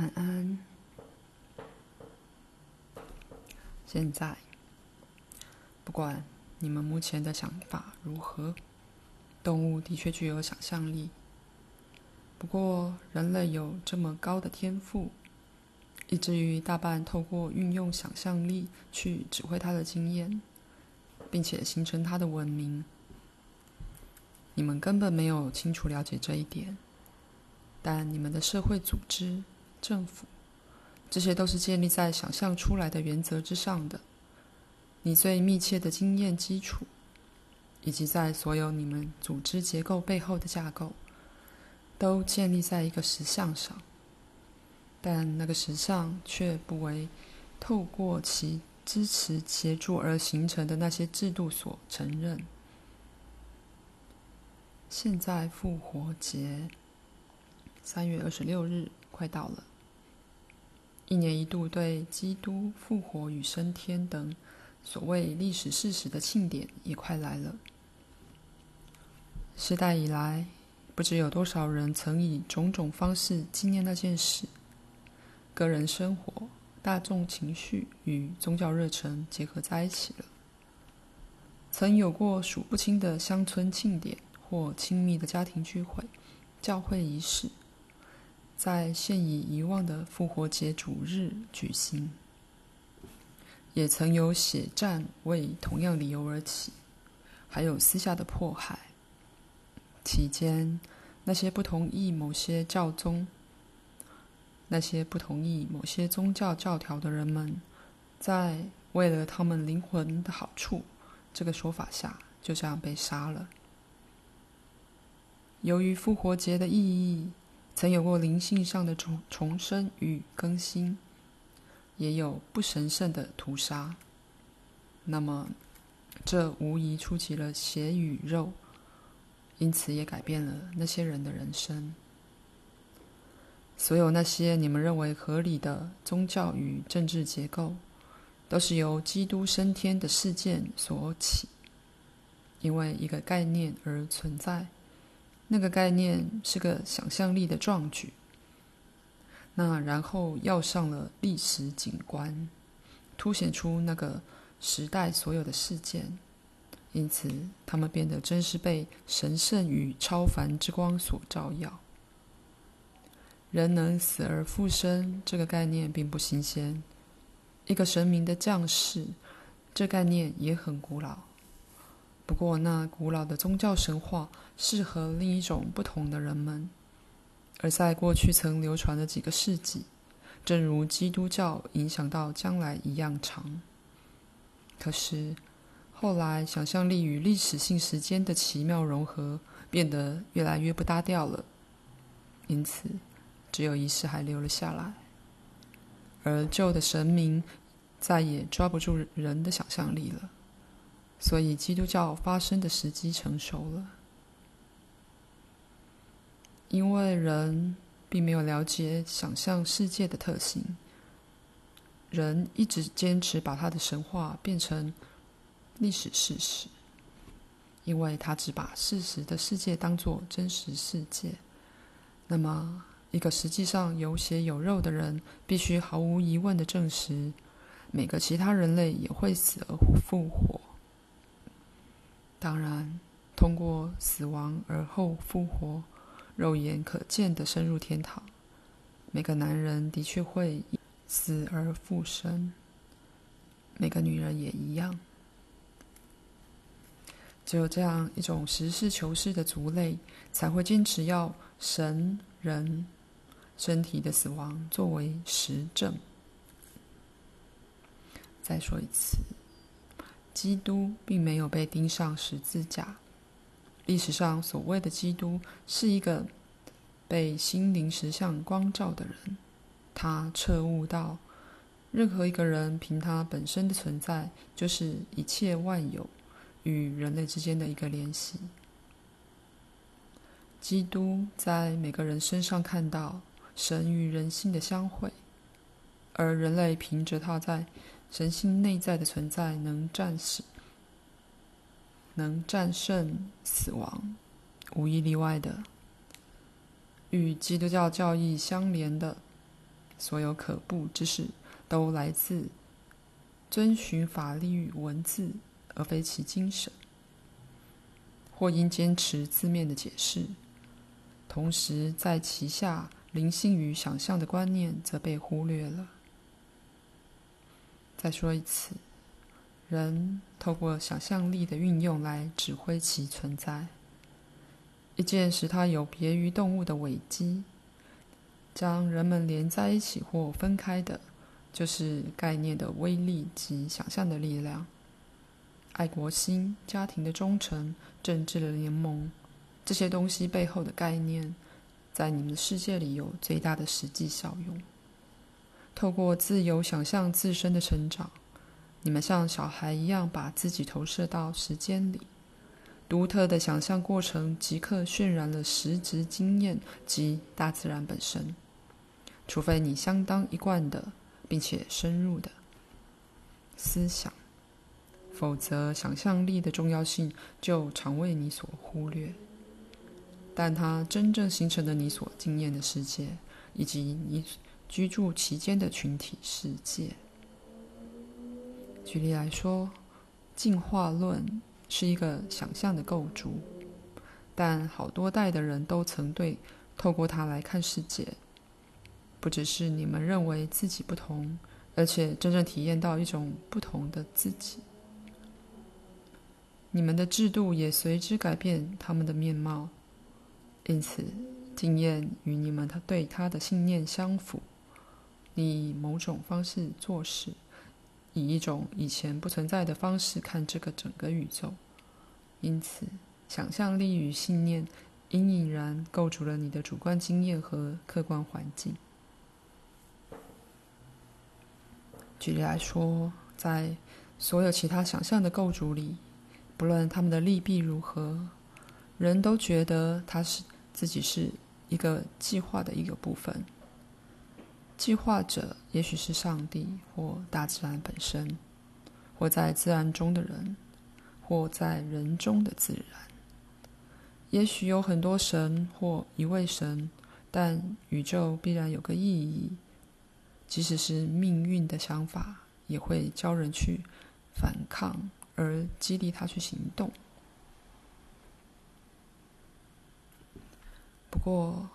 晚安。现在，不管你们目前的想法如何，动物的确具有想象力。不过，人类有这么高的天赋，以至于大半透过运用想象力去指挥他的经验，并且形成他的文明。你们根本没有清楚了解这一点，但你们的社会组织、政府，这些都是建立在想象出来的原则之上的。你最密切的经验基础，以及在所有你们组织结构背后的架构，都建立在一个实像上。但那个实像却不为透过其支持协助而形成的那些制度所承认。现在复活节，三月二十六日快到了。一年一度对基督复活与升天等所谓历史事实的庆典也快来了。世代以来，不知有多少人曾以种种方式纪念那件事。个人生活、大众情绪与宗教热忱结合在一起了。曾有过数不清的乡村庆典。或亲密的家庭聚会、教会仪式，在现已遗忘的复活节主日举行。也曾有血战为同样理由而起，还有私下的迫害。期间，那些不同意某些教宗、那些不同意某些宗教教条的人们，在为了他们灵魂的好处这个说法下，就这样被杀了。由于复活节的意义，曾有过灵性上的重重生与更新，也有不神圣的屠杀。那么，这无疑触及了血与肉，因此也改变了那些人的人生。所有那些你们认为合理的宗教与政治结构，都是由基督升天的事件所起，因为一个概念而存在。那个概念是个想象力的壮举，那然后要上了历史景观，凸显出那个时代所有的事件，因此他们变得真是被神圣与超凡之光所照耀。人能死而复生这个概念并不新鲜，一个神明的降世这概念也很古老。不过，那古老的宗教神话适合另一种不同的人们，而在过去曾流传了几个世纪，正如基督教影响到将来一样长。可是后来，想象力与历史性时间的奇妙融合，变得越来越不搭调了。因此，只有仪式还留了下来，而旧的神明再也抓不住人的想象力了。所以，基督教发生的时机成熟了，因为人并没有了解想象世界的特性，人一直坚持把他的神话变成历史事实，因为他只把事实的世界当作真实世界。那么，一个实际上有血有肉的人，必须毫无疑问的证实，每个其他人类也会死而复活。当然，通过死亡而后复活，肉眼可见的深入天堂。每个男人的确会死而复生，每个女人也一样。只有这样一种实事求是的族类，才会坚持要神人身体的死亡作为实证。再说一次。基督并没有被钉上十字架。历史上所谓的基督是一个被心灵实相光照的人，他彻悟到，任何一个人凭他本身的存在，就是一切万有与人类之间的一个联系。基督在每个人身上看到神与人性的相会，而人类凭着他在神性内在的存在能战胜，能战胜死亡，无一例外的。与基督教教义相连的，所有可怖之事都来自遵循法律与文字，而非其精神；或因坚持字面的解释，同时在其下灵性与想象的观念则被忽略了。再说一次，人透过想象力的运用来指挥其存在。一件使它有别于动物的伪机，将人们连在一起或分开的，就是概念的威力及想象的力量。爱国心、家庭的忠诚、政治的联盟，这些东西背后的概念，在你们的世界里有最大的实际效用。透过自由想象自身的成长，你们像小孩一样把自己投射到时间里。独特的想象过程即刻渲染了实质经验及大自然本身，除非你相当一贯的并且深入的思想，否则想象力的重要性就常为你所忽略。但它真正形成了你所经验的世界，以及你居住其间的群体世界。举例来说，进化论。是一个想象的构筑，但好多代的人都曾对透过它来看世界。不只是你们认为自己不同，而且真正体验到一种不同的自己。你们的制度也随之改变他们的面貌，因此经验与你们他对他的信念相符。你以某种方式做事。以一种以前不存在的方式看这个整个宇宙，因此，想象力与信念隐隐然构筑了你的主观经验和客观环境。举例来说，在所有其他想象的构筑里，不论他们的利弊如何，人都觉得他是自己是一个计划的一个部分。计划者也许是上帝或大自然本身，或在自然中的人，或在人中的自然。也许有很多神或一位神，但宇宙必然有个意义。即使是命运的想法，也会教人去反抗，而激励他去行动。不过，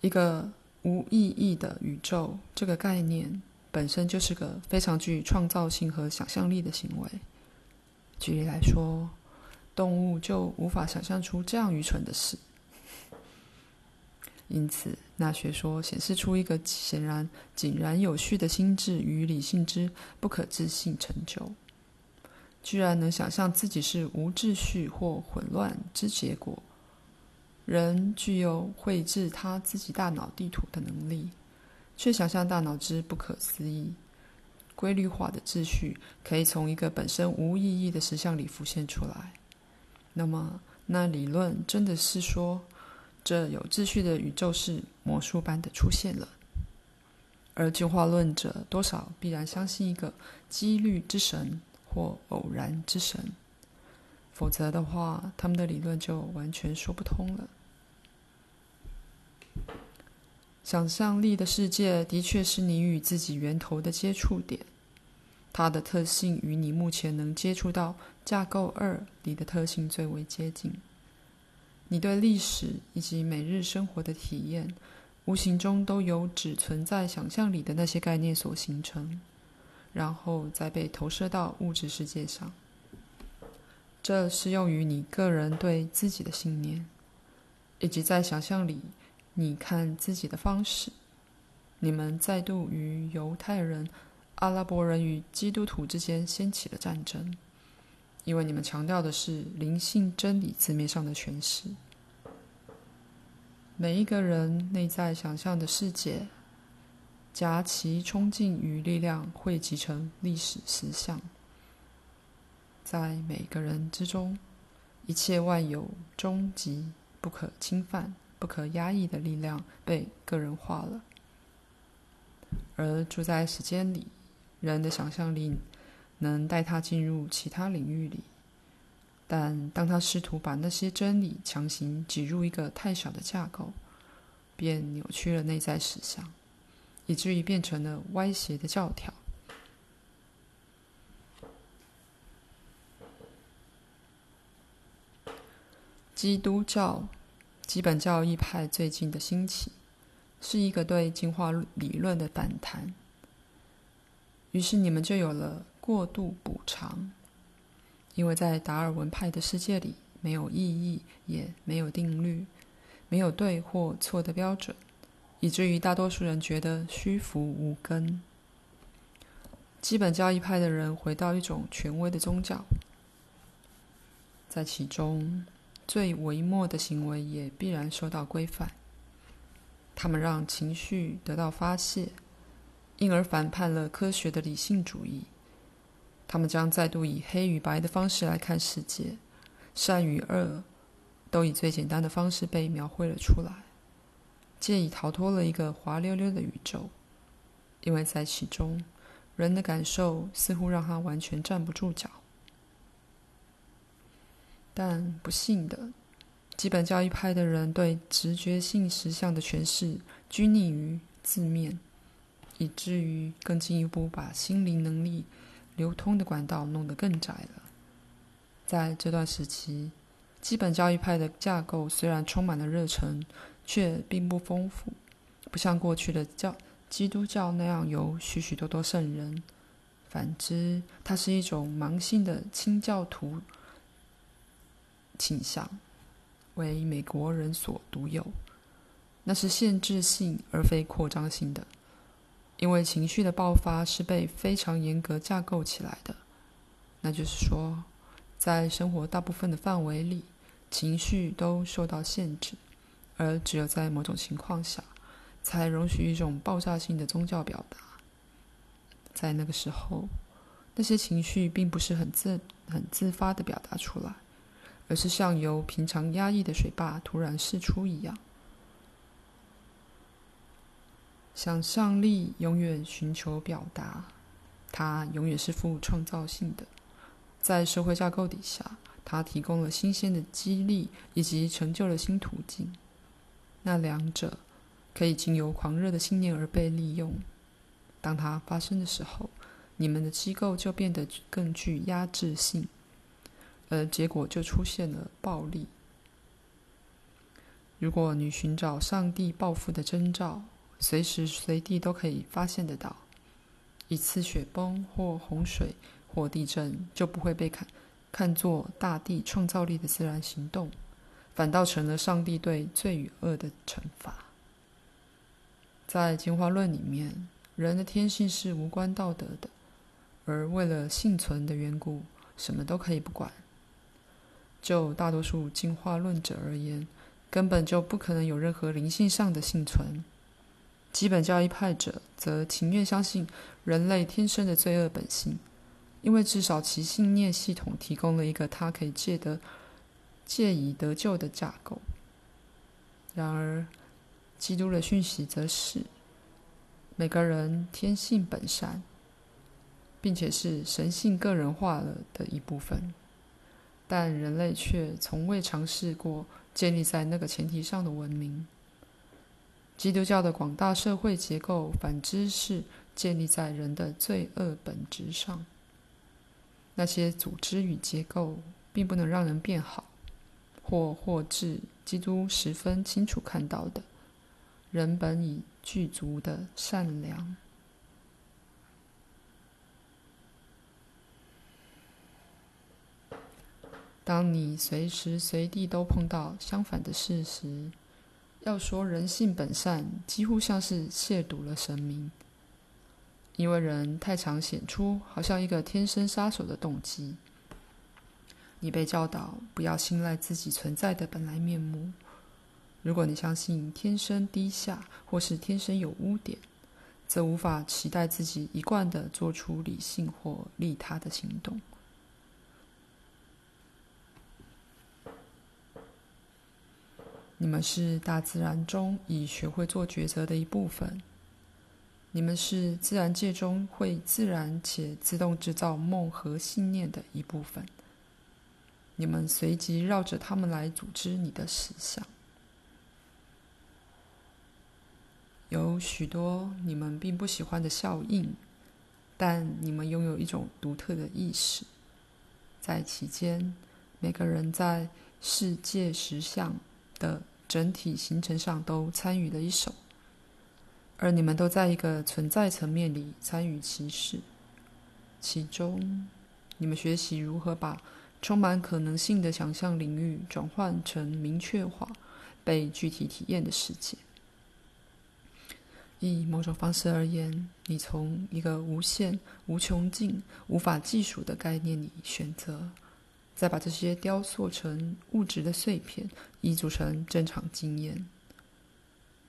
一个。无意义的宇宙这个概念本身就是个非常具创造性和想象力的行为。举例来说，动物就无法想象出这样愚蠢的事。因此，那学说显示出一个显然井然有序的心智与理性之不可置信成就，居然能想象自己是无秩序或混乱之结果。人具有绘制他自己大脑地图的能力，却想象大脑之不可思议、规律化的秩序可以从一个本身无意义的实相里浮现出来。那么，那理论真的是说，这有秩序的宇宙是魔术般的出现了？而进化论者多少必然相信一个几率之神或偶然之神，否则的话，他们的理论就完全说不通了。想象力的世界的确是你与自己源头的接触点，它的特性与你目前能接触到架构二里的特性最为接近。你对历史以及每日生活的体验，无形中都由只存在想象里的那些概念所形成，然后再被投射到物质世界上。这适用于你个人对自己的信念，以及在想象里。你看自己的方式，你们再度与犹太人、阿拉伯人与基督徒之间掀起了战争，因为你们强调的是灵性真理字面上的诠释。每一个人内在想象的世界，夹其冲劲与力量汇集成历史实相，在每个人之中，一切万有终极不可侵犯。不可压抑的力量被个人化了，而住在时间里，人的想象力能带他进入其他领域里，但当他试图把那些真理强行挤入一个太小的架构，便扭曲了内在实相，以至于变成了歪斜的教条。基督教基本教义派最近的兴起，是一个对进化理论的反弹。于是你们就有了过度补偿，因为在达尔文派的世界里，没有意义，也没有定律，没有对或错的标准，以至于大多数人觉得虚浮无根。基本教义派的人回到一种权威的宗教，在其中。最微末的行为也必然受到规范。他们让情绪得到发泄，因而反叛了科学的理性主义。他们将再度以黑与白的方式来看世界，善与恶都以最简单的方式被描绘了出来，借以逃脱了一个滑溜溜的宇宙。因为在其中，人的感受似乎让他完全站不住脚。但不幸的，基本教义派的人对直觉性实相的诠释拘泥于字面，以至于更进一步把心灵能力流通的管道弄得更窄了。在这段时期，基本教义派的架构虽然充满了热忱，却并不丰富，不像过去的教基督教那样有许许多多圣人。反之，它是一种盲性的清教徒。倾向为美国人所独有，那是限制性而非扩张性的，因为情绪的爆发是被非常严格架构起来的。那就是说，在生活大部分的范围里，情绪都受到限制，而只有在某种情况下，才容许一种爆炸性的宗教表达。在那个时候，那些情绪并不是很自很自发的表达出来。而是像由平常压抑的水坝突然释出一样。想象力永远寻求表达，它永远是富创造性的。在社会架构底下，它提供了新鲜的激励，以及成就了新途径。那两者可以经由狂热的信念而被利用。当它发生的时候，你们的机构就变得更具压制性。而结果就出现了暴力。如果你寻找上帝报复的征兆，随时随地都可以发现得到。一次雪崩或洪水或地震就不会被看看作大地创造力的自然行动，反倒成了上帝对罪与恶的惩罚。在进化论里面，人的天性是无关道德的，而为了幸存的缘故，什么都可以不管。就大多数进化论者而言，根本就不可能有任何灵性上的幸存。基本教义派者则情愿相信人类天生的罪恶本性，因为至少其信念系统提供了一个他可以借得、借以得救的架构。然而，基督的讯息则是：每个人天性本善，并且是神性个人化了的一部分。但人类却从未尝试过建立在那个前提上的文明。基督教的广大社会结构，反之是建立在人的罪恶本质上。那些组织与结构并不能让人变好，或或至基督十分清楚看到的，人本已具足的善良。当你随时随地都碰到相反的事时，要说人性本善，几乎像是亵渎了神明。因为人太常显出好像一个天生杀手的动机。你被教导不要信赖自己存在的本来面目。如果你相信天生低下或是天生有污点，则无法期待自己一贯的做出理性或利他的行动。你们是大自然中已学会做抉择的一部分。你们是自然界中会自然且自动制造梦和信念的一部分。你们随即绕着他们来组织你的实相。有许多你们并不喜欢的效应，但你们拥有一种独特的意识，在其间，每个人在世界实相的整体形成上都参与了一手，而你们都在一个存在层面里参与其事。其中，你们学习如何把充满可能性的想象领域转换成明确化、被具体体验的世界。以某种方式而言，你从一个无限、无穷尽、无法计数的概念里选择，再把这些雕塑成物质的碎片，以组成正常经验。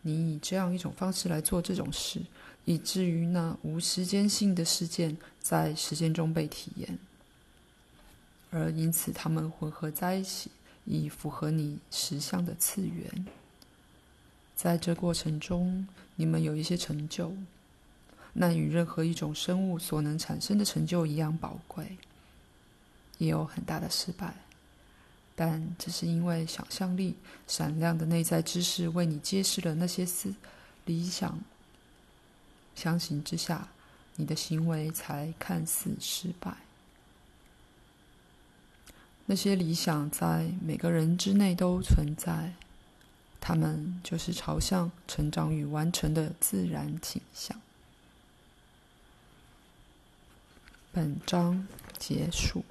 你以这样一种方式来做这种事。以至于那无时间性的事件在时间中被体验，而因此它们混合在一起，以符合你实相的次元。在这过程中，你们有一些成就，那与任何一种生物所能产生的成就一样宝贵；也有很大的失败，但这是因为想象力闪亮的内在知识为你揭示了那些思理想。相形之下，你的行为才看似失败。那些理想在每个人之内都存在，他们就是朝向成长与完成的自然倾向。本章结束。